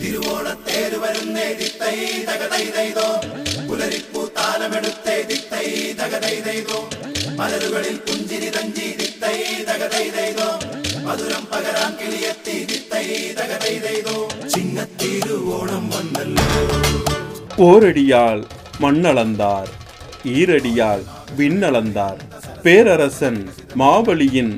തിരുവോണത്തേര് വരുന്നേ തിത്തൈ തകതൈതൈതോ പുലരിപ്പൂ താലമെടുത്തേ തിത്തൈ തകതൈതൈതോ മലരുകളിൽ പുഞ്ചിരി തഞ്ചി തിത്തൈ തകതൈതൈതോ മധുരം പകരാൻ കിളിയെത്തി തിത്തൈ തകതൈതൈതോ ചിങ്ങത്തിരുവോണം വന്നല്ലോ ஓரடியால் மண்ணளந்தார் ஈரடியால் விண்ணளந்தார் பேரரசன் மாவலியின்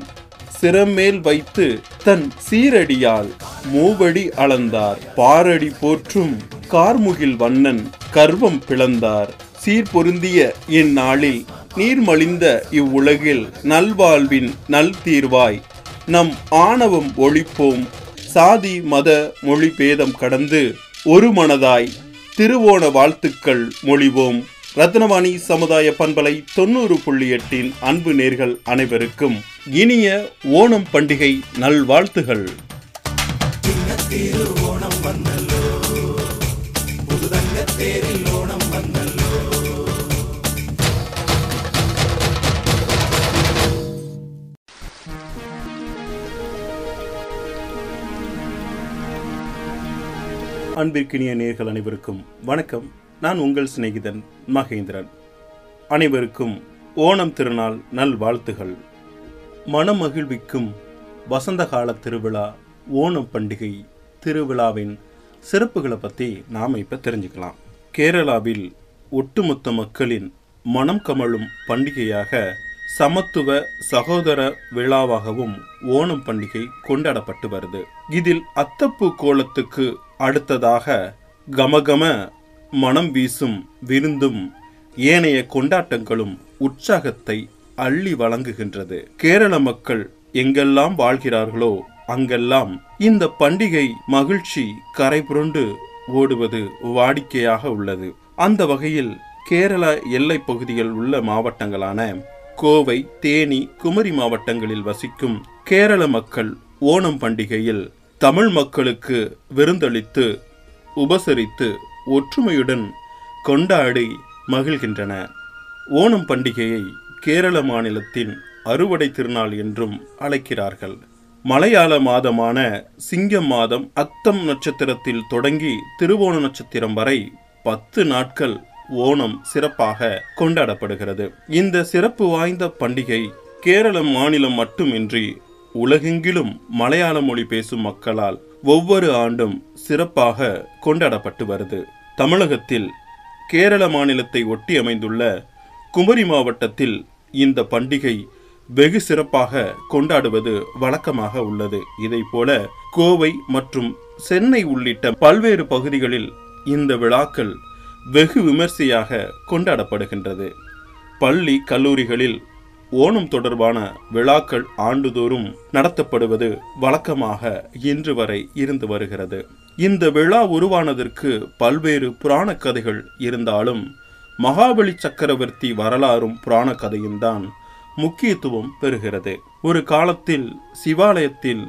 சிரமேல் வைத்து தன் சீரடியால் மூவடி அளந்தார். பாரடி போற்றும் கார்முகில் வண்ணன் கர்வம் பிளந்தார். சீர்பொருந்திய இந்நாளில் நீர்மலிந்த இவ்வுலகில் நல்வாழ்வின் நல்தீர்வாய் நம் ஆணவம் ஒழிப்போம். சாதி மத மொழி பேதம் கடந்து ஒரு மனதாய் திருவோண வாழ்த்துக்கள் மொழிவோம். ரத்னவாணி சமுதாய பண்பலை தொண்ணூறு புள்ளி எட்டின் அன்பு நேர்கள் அனைவருக்கும் இனிய ஓணம் பண்டிகை நல்வாழ்த்துகள். திருவோணம் வந்தல்லோ? புதுதங்க தேரில் ஓணம் வந்தல்லோ? அன்பிற்கினிய நேர்கள் அனைவருக்கும் வணக்கம். நான் உங்கள் சிநேகிதன் மகேந்திரன். அனைவருக்கும் ஓணம் திருநாள் நல் வாழ்த்துகள் மனமகிழ்விக்கும் வசந்த கால திருவிழா ஓணம் பண்டிகை திருவிழாவின் சிறப்புகளை பற்றி நாம் இப்போ தெரிஞ்சுக்கலாம். கேரளாவில் ஒட்டுமொத்த மக்களின் மனம் கமழும் பண்டிகையாக சமத்துவ சகோதர விழாவாகவும் ஓணம் பண்டிகை கொண்டாடப்பட்டு வருது. இதில் அத்தப்பு கோலத்துக்கு அடுத்ததாக கமகம மனம் வீசும் விருந்தும் ஏனைய கொண்டாட்டங்களும் உற்சாகத்தை அள்ளி வழங்குகின்றது. கேரள மக்கள் எங்கெல்லாம் வாழ்கிறார்களோ அங்கெல்லாம் இந்த பண்டிகை மகிழ்ச்சி கரை புரண்டு ஓடுவது வாடிக்கையாக உள்ளது. அந்த வகையில் கேரள எல்லை பகுதியில் உள்ள மாவட்டங்களான கோவை தேனி குமரி மாவட்டங்களில் வசிக்கும் கேரள மக்கள் ஓணம் பண்டிகையில் தமிழ் மக்களுக்கு விருந்தளித்து உபசரித்து ஒற்றுமையுடன் கொண்டாடி மகிழ்கின்றன ஓணம் பண்டிகையை கேரள மாநிலத்தின் அறுவடை திருநாள் என்றும் அழைக்கிறார்கள். மலையாள மாதமான சிங்கம் மாதம் அத்தம் நட்சத்திரத்தில் தொடங்கி திருவோண நட்சத்திரம் வரை பத்து நாட்கள் ஓணம் சிறப்பாக கொண்டாடப்படுகிறது. இந்த சிறப்பு வாய்ந்த பண்டிகை கேரள மாநிலம் மட்டுமின்றி உலகெங்கிலும் மலையாள மொழி பேசும் மக்களால் ஒவ்வொரு ஆண்டும் சிறப்பாக கொண்டாடப்பட்டு வருது. தமிழகத்தில் கேரள மாநிலத்தை ஒட்டி அமைந்துள்ள குமரி மாவட்டத்தில் இந்த பண்டிகை வெகு சிறப்பாக கொண்டாடுவது வழக்கமாக உள்ளது. இதைப்போல கோவை மற்றும் சென்னை உள்ளிட்ட பல்வேறு பகுதிகளில் இந்த விழாக்கள் வெகு விமர்சையாக கொண்டாடப்படுகின்றது. பள்ளி கல்லூரிகளில் ஓணம் தொடர்பான விழாக்கள் ஆண்டுதோறும் நடத்தப்படுவது வழக்கமாக இன்று வரை இருந்து வருகிறது. இந்த விழா உருவானதற்கு பல்வேறு புராண கதைகள் இருந்தாலும் மகாபலி சக்கரவர்த்தி வரலாறும் புராண கதையும் தான் முக்கியத்துவம் பெறுகிறது. ஒரு காலத்தில் சிவாலயத்தில்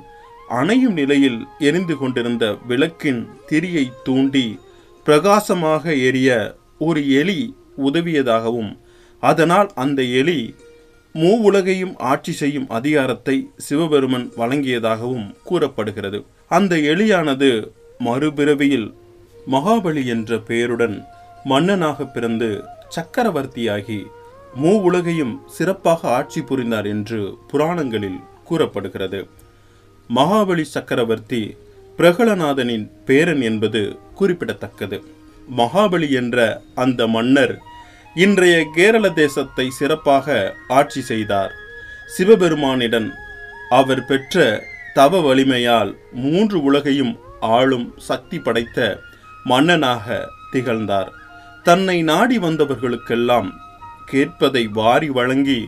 அணையும் நிலையில் எரிந்து கொண்டிருந்த விளக்கின் திரியை தூண்டி பிரகாசமாக எரிய ஒரு எலி உதவியதாகவும் அதனால் அந்த எலி மூவுலகையும் ஆட்சி செய்யும் அதிகாரத்தை சிவபெருமன் வழங்கியதாகவும் கூறப்படுகிறது. அந்த எலியானது மறுபிறவியில் மகாபலி என்ற பெயருடன் மன்னனாக பிறந்து சக்கரவர்த்தியாகி மூ உலகையும் சிறப்பாக ஆட்சி புரிந்தார் என்று புராணங்களில் கூறப்படுகிறது. மகாபலி சக்கரவர்த்தி பிரகலநாதனின் பேரன் என்பது குறிப்பிடத்தக்கது. மகாபலி என்ற அந்த மன்னர் இன்றைய கேரள தேசத்தை சிறப்பாக ஆட்சி செய்தார். சிவபெருமானிடம் அவர் பெற்ற தவ வலிமையால் மூன்று உலகையும் ஆளும் சக்தி படைத்த மன்னனாக திகழ்ந்தார். தன்னை நாடி வந்தவர்களுக்கெல்லாம் கேட்பதை வாரி வழங்கி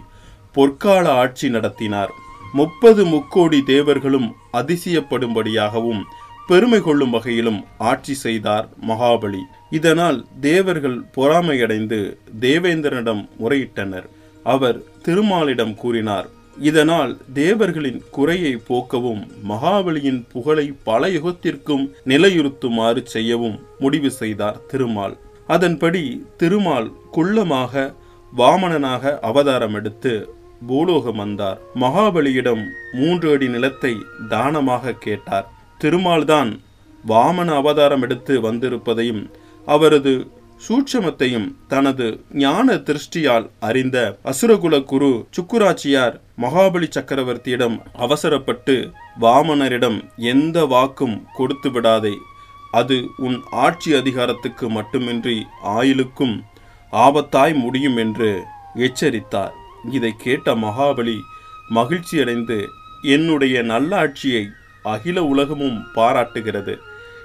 பொற்கால ஆட்சி நடத்தினார். முப்பது முக்கோடி தேவர்களும் அதிசயப்படும்படியாகவும் பெருமை கொள்ளும் வகையிலும் ஆட்சி செய்தார் மகாபலி. இதனால் தேவர்கள் பொறாமையடைந்து தேவேந்திரனிடம் முறையிட்டனர். அவர் திருமாலிடம் கூறினார் இதனால் தேவர்களின் குறையை போக்கவும் மகாபலியின் புகழை பல யுகத்திற்கும் நிலையுறுத்துமாறு செய்யவும் முடிவு செய்தார் திருமால். அதன்படி திருமால் குள்ளமாக வாமனனாக அவதாரம் எடுத்து பூலோகம் வந்தார். மகாபலியிடம் மூன்று அடி நிலத்தை தானமாக கேட்டார். திருமால்தான் வாமன அவதாரம் எடுத்து வந்திருப்பதையும் அவரது சூட்சமத்தையும் தனது ஞான திருஷ்டியால் அறிந்த அசுரகுல குரு சுக்குராச்சியார் மகாபலி சக்கரவர்த்தியிடம் அவசரப்பட்டு வாமனரிடம் எந்த வாக்கும் கொடுத்து விடாதே அது உன் ஆட்சி அதிகாரத்துக்கு மட்டுமின்றி ஆயுளுக்கும் ஆபத்தாய் முடியும் என்று எச்சரித்தார். இதை கேட்ட மகாபலி மகிழ்ச்சியடைந்து என்னுடைய நல்லாட்சியை அகில உலகமும் பாராட்டுகிறது.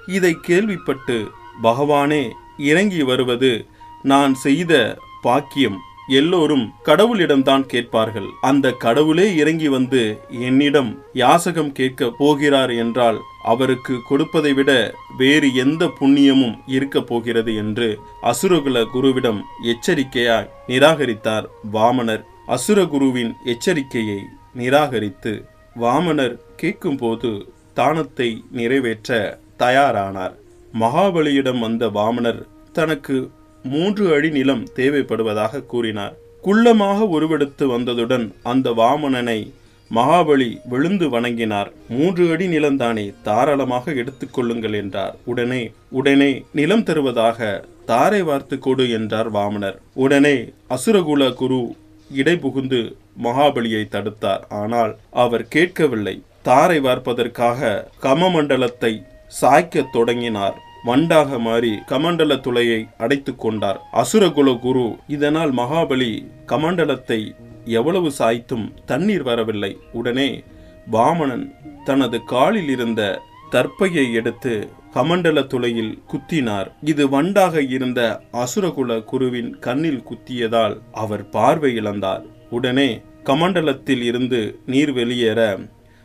இதை கேள்விப்பட்டு பகவானே இறங்கி வருவது நான் செய்த பாக்கியம். எல்லோரும் கடவுளிடம்தான் கேட்பார்கள். அந்த கடவுளே இறங்கி வந்து என்னிடம் யாசகம் கேட்க போகிறார் என்றால் அவருக்கு கொடுப்பதை விட வேறு எந்த புண்ணியமும் இருக்க போகிறது என்று அசுரகுல குருவிடம் எச்சரிக்கையாய் நிராகரித்தார் வாமனர். அசுரகுருவின் எச்சரிக்கையை நிராகரித்து வாமனர் கேட்கும்போது தானத்தை நிறைவேற்ற தயாரானார். மகாபலியிடம் வந்த வாமனர் தனக்கு மூன்று அடி நிலம் தேவைப்படுவதாக கூறினார். குள்ளமாக உருவெடுத்து வந்ததுடன் அந்த வாமனனை மகாபலி விழுந்து வணங்கினார். மூன்று அடி நிலந்தானே தாராளமாக எடுத்துக்கொள்ளுங்கள் என்றார். உடனே உடனே நிலம் தருவதாக தாரை வார்த்து கொடு என்றார் வாமனர். உடனே அசுரகுல குரு இடைபுகுந்து மகாபலியை தடுத்தார். ஆனால் அவர் கேட்கவில்லை. தாரை வார்ப்பதற்காக கமமண்டலத்தை சாய்க்கத் தொடங்கினார். வண்டாக மாறி கமண்டல துளையை அடைத்துக் கொண்டார். அசுரகுல குரு இதனால் மகாபலி கமண்டலத்தை எவ்வளவு சாய்த்தும் தண்ணீர் வரவில்லை. உடனே வாமணன் தனது காலில் இருந்த தற்பையை எடுத்து கமண்டல துளையில் குத்தினார். இது வண்டாக இருந்த அசுரகுல குருவின் கண்ணில் குத்தியதால் அவர் பார்வை இழந்தார். உடனே கமண்டலத்தில் இருந்து நீர் வெளியேற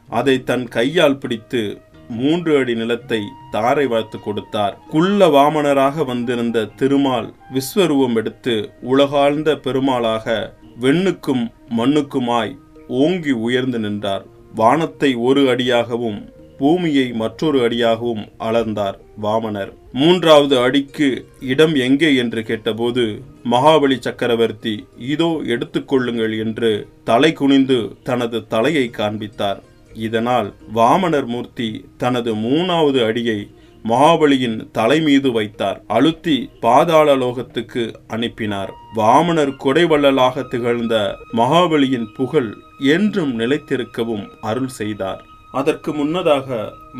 அதை தன் கையால் பிடித்து மூன்று அடி நிலத்தை தாரை வார்த்து கொடுத்தார். குள்ள வாமனராக வந்திருந்த திருமால் விஸ்வரூபம் எடுத்து உலகாழ்ந்த பெருமாளாக வெண்ணுக்கும் மண்ணுக்குமாய் ஓங்கி உயர்ந்து நின்றார். வானத்தை ஒரு அடியாகவும் பூமியை மற்றொரு அடியாகவும் அளந்தார் வாமனர். மூன்றாவது அடிக்கு இடம் எங்கே என்று கேட்டபோது மகாபலி சக்கரவர்த்தி இதோ எடுத்துக்கொள்ளுங்கள் என்று தலை குனிந்து தனது தலையை காண்பித்தார். இதனால் வாமனர் மூர்த்தி தனது மூணாவது அடியை மகாபலியின் தலை மீது வைத்தார். அழுத்தி பாதாள லோகத்துக்கு அனுப்பினார். வாமனர் கொடைவள்ளலாக திகழ்ந்த மகாபலியின் புகழ் என்றும் நிலைத்திருக்கவும் அருள் செய்தார். அதற்கு முன்னதாக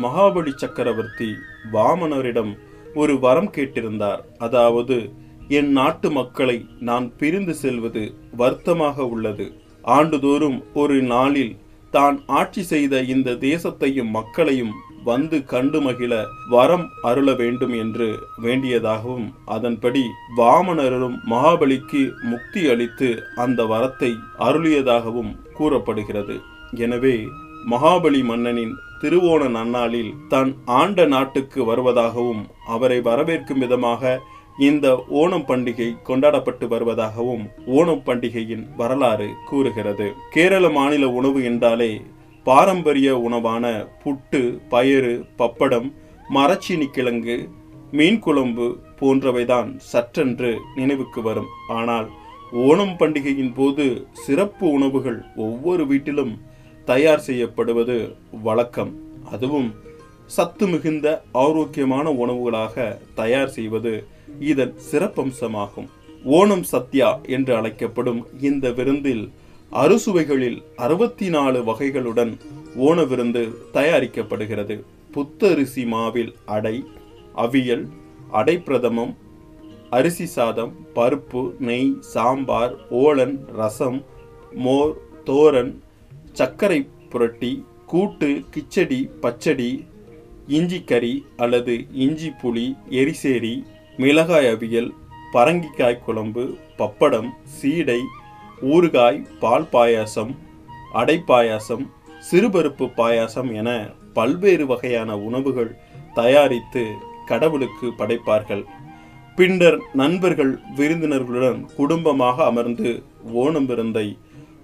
மகாபலி சக்கரவர்த்தி வாமனரிடம் ஒரு வரம் கேட்டிருந்தார். அதாவது என் நாட்டு மக்களை நான் பிரிந்து செல்வது வருத்தமாக உள்ளது. ஆண்டுதோறும் ஒரு நாளில் தான் ஆட்சி செய்த இந்த தேசத்தையும் மக்களையும் வந்து கண்டு மகிழ வரம் அருள வேண்டும் என்று வேண்டியதாகவும் அதன்படி வாமனரும் மகாபலிக்கு முக்தி அளித்து அந்த வரத்தை அருளியதாகவும் கூறப்படுகிறது. எனவே மகாபலி மன்னனின் திருவோண நன்னாளில் தன் ஆண்ட நாட்டுக்கு வருவதாகவும் அவரை வரவேற்கும் விதமாக இந்த ஓணம் பண்டிகை கொண்டாடப்பட்டு வருவதாகவும் ஓணம் பண்டிகையின் வரலாறு கூறுகிறது. கேரள மாநில உணவு என்றாலே பாரம்பரிய உணவான புட்டு பயறு பப்படம் மரச்சீனி கிழங்கு மீன் குழம்பு போன்றவைதான் சற்றென்று நினைவுக்கு வரும். ஆனால் ஓணம் பண்டிகையின் போது சிறப்பு உணவுகள் ஒவ்வொரு வீட்டிலும் தயார் செய்யப்படுவது வழக்கம். அதுவும் சத்து மிகுந்த ஆரோக்கியமான உணவுகளாக தயார் செய்வது இதன் சிறப்பம்சமாகும். ஓணம் சத்யா என்று அழைக்கப்படும் இந்த விருந்தில் அறுசுவைகளில் அறுபத்தி நாலு வகைகளுடன் ஓண விருந்து தயாரிக்கப்படுகிறது. புத்தரிசி மாவில் அடை அவியல் அடைப்பிரதமம் அரிசி சாதம் பருப்பு நெய் சாம்பார் ஓலன் ரசம் மோர் தோரன் சர்க்கரை புரட்டி கூட்டு கிச்சடி பச்சடி இஞ்சி கறி அல்லது இஞ்சி புளி எரிசேரி மிளகாய் அவியல் பரங்கிக்காய் குழம்பு பப்படம் சீடை ஊறுகாய் பால் பாயாசம் அடை பாயாசம் சிறுபருப்பு பாயாசம் என பல்வேறு வகையான உணவுகள் தயாரித்து கடவுளுக்கு படைப்பார்கள். பின்னர் நண்பர்கள் விருந்தினர்களுடன் குடும்பமாக அமர்ந்து ஓணம் விருந்தை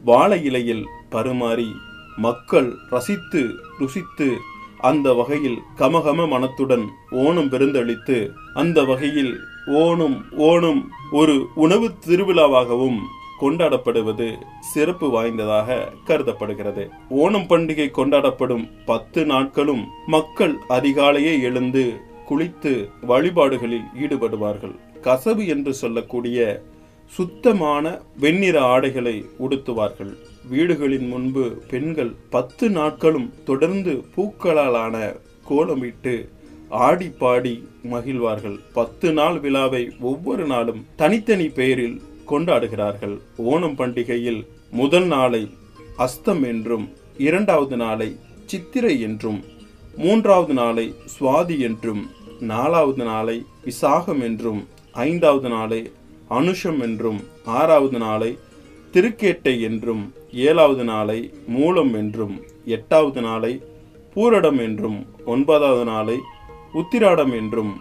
வாழை இலையில் பருமாறி மக்கள் ரசித்து ருசித்து அந்த வகையில் கமகம மனத்துடன் ஓணம் பெருந்தளித்து அந்த வகையில் ஓணம் ஓணம் ஒரு உணவு திருவிழாவாகவும் கொண்டாடப்படுவது சிறப்பு வாய்ந்ததாக கருதப்படுகிறது. ஓணம் பண்டிகை கொண்டாடப்படும் பத்து நாட்களும் மக்கள் அதிகாலையே எழுந்து குளித்து வழிபாடுகளில் ஈடுபடுவார்கள். கசவு என்று சொல்லக்கூடிய சுத்தமான வெண்ணிற ஆடைகளை உடுத்துவார்கள். வீடுகளின் முன்பு பெண்கள் பத்து நாட்களும் தொடர்ந்து பூக்களாலான கோலமிட்டு ஆடி பாடி மகிழ்வார்கள். பத்து நாள் விழாவை ஒவ்வொரு நாளும் தனித்தனி பெயரில் கொண்டாடுகிறார்கள். ஓணம் பண்டிகையில் முதல் நாளை அஸ்தம் என்றும் இரண்டாவது நாளை சித்திரை என்றும் மூன்றாவது நாளை சுவாதி என்றும் நாலாவது நாளை விசாகம் என்றும் ஐந்தாவது நாளை அனுஷம் என்றும் ஆறாவது நாளை திருக்கேட்டை என்றும் ஏழாவது நாளை மூலம் என்றும் எட்டாவது நாளை பூரடம் என்றும் ஒன்பதாவது நாளை உத்திராடம் என்றும்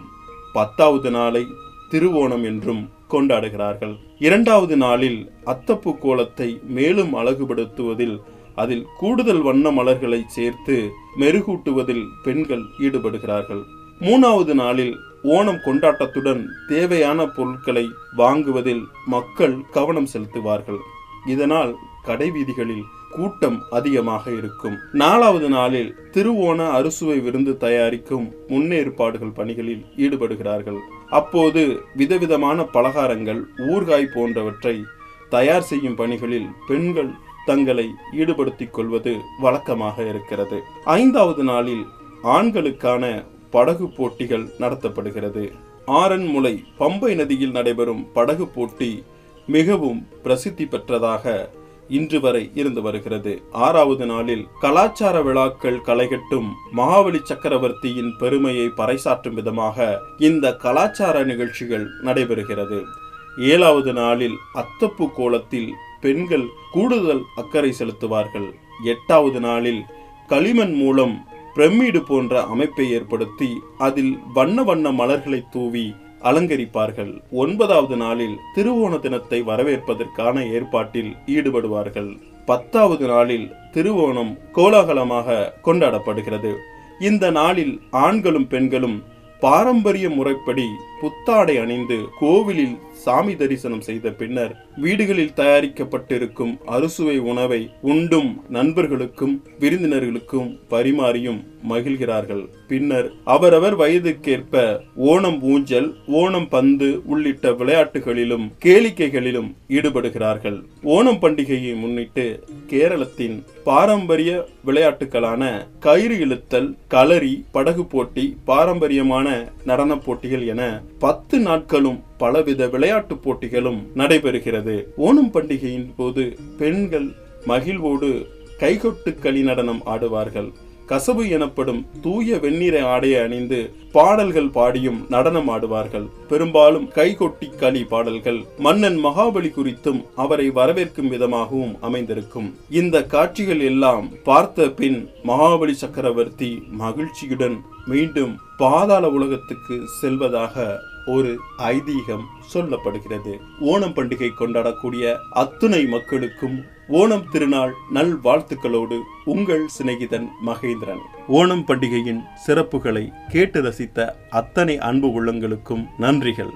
பத்தாவது நாளை திருவோணம் என்றும் கொண்டாடுகிறார்கள். இரண்டாவது நாளில் அத்தப்பு கோலத்தை மேலும் அழகுபடுத்துவதில் அதில் கூடுதல் வண்ண மலர்களை சேர்த்து மெருகூட்டுவதில் பெண்கள் ஈடுபடுகிறார்கள். மூணாவது நாளில் ஓணம் கொண்டாட்டத்துடன் தேவையான பொருட்களை வாங்குவதில் மக்கள் கவனம் செலுத்துவார்கள். இதனால் கடை வீதிகளில் கூட்டம் அதிகமாக இருக்கும். நாலாவது நாளில் திருவோண அறுசுவை விருந்து தயாரிக்கும் முன்னேற்பாடுகள் பணிகளில் ஈடுபடுகிறார்கள். அப்போது விதவிதமான பலகாரங்கள் ஊர்காய் போன்றவற்றை தயார் செய்யும் பணிகளில் பெண்கள் தங்களை ஈடுபடுத்திக் கொள்வது வழக்கமாக இருக்கிறது. ஐந்தாவது நாளில் ஆண்களுக்கான படகு போட்டிகள் நடத்தப்படுகிறது. ஆரன்முளை பம்பை நதியில் நடைபெறும் படகு போட்டி மிகவும் பிரசித்தி பெற்றதாக இன்று வரை இருந்து வருகிறது. ஆறாவது நாளில் கலாச்சார விழாக்கள் களைகட்டும் மகாபலி சக்கரவர்த்தியின் பெருமையை பறைசாற்றும் விதமாக இந்த கலாச்சார நிகழ்ச்சிகள் நடைபெறுகிறது. ஏழாவது நாளில் அத்தப்பு கோலத்தில் பெண்கள் கூடுதல் அக்கறை செலுத்துவார்கள். எட்டாவது நாளில் களிமண் மூலம் பிரமிடு போன்ற அமைப்பை ஏற்படுத்தி அதில் வண்ண வண்ண மலர்களை தூவி அலங்கரிப்பார்கள். ஒன்பதாவது நாளில் திருவோண தினத்தை வரவேற்பதற்கான ஏற்பாட்டில் ஈடுபடுவார்கள். பத்தாவது நாளில் திருவோணம் கோலாகலமாக கொண்டாடப்படுகிறது. இந்த நாளில் ஆண்களும் பெண்களும் பாரம்பரிய முறைப்படி புத்தாடை அணிந்து கோவிலில் சாமி தரிசனம் செய்த பின்னர் வீடுகளில் தயாரிக்கப்பட்டிருக்கும் அறுசுவை உணவை உண்டும் நண்பர்களுக்கும் விருந்தினர்களுக்கும் பரிமாறியும் மகிழ்கிறார்கள். பின்னர் அவரவர் வயதுக்கேற்ப ஓணம் ஊஞ்சல் ஓணம் பந்து உள்ளிட்ட விளையாட்டுகளிலும் கேளிக்கைகளிலும் ஈடுபடுகிறார்கள். ஓணம் பண்டிகையை முன்னிட்டு கேரளத்தின் பாரம்பரிய விளையாட்டுகளான கயிறு இழுத்தல் களரி படகு போட்டி பாரம்பரியமான நடன போட்டிகள் என பத்து நாட்களும் பலவித விளையாட்டு போட்டிகளும் நடைபெறுகிறது. ஓணம் பண்டிகையின் போது பெண்கள் மகிழ்வோடு கைகொட்டு களி நடனம் ஆடுவார்கள். கசபு எனப்படும் தூய வெண்ணிற ஆடையை அணிந்து பாடல்கள் பாடியும் நடனம் ஆடுவார்கள். பெரும்பாலும் கைகொட்டி களி பாடல்கள் மன்னன் மகாபலி குறித்தும் அவரை வரவேற்கும் விதமாகவும் அமைந்திருக்கும். இந்த காட்சிகள் எல்லாம் பார்த்த பின் மகாபலி சக்கரவர்த்தி மகிழ்ச்சியுடன் மீண்டும் பாதாள உலகத்துக்கு செல்வதாக ஒரு ஐதீகம் சொல்லப்படுகிறது. ஓணம் பண்டிகை கொண்டாடக்கூடிய அத்துணை மக்களுக்கும் ஓணம் திருநாள் நல் வாழ்த்துக்களோடு உங்கள் சிநேகிதன் மகேந்திரன். ஓணம் பண்டிகையின் சிறப்புகளை கேட்டு ரசித்த அத்தனை அன்பு உள்ளங்களுக்கும் நன்றிகள்.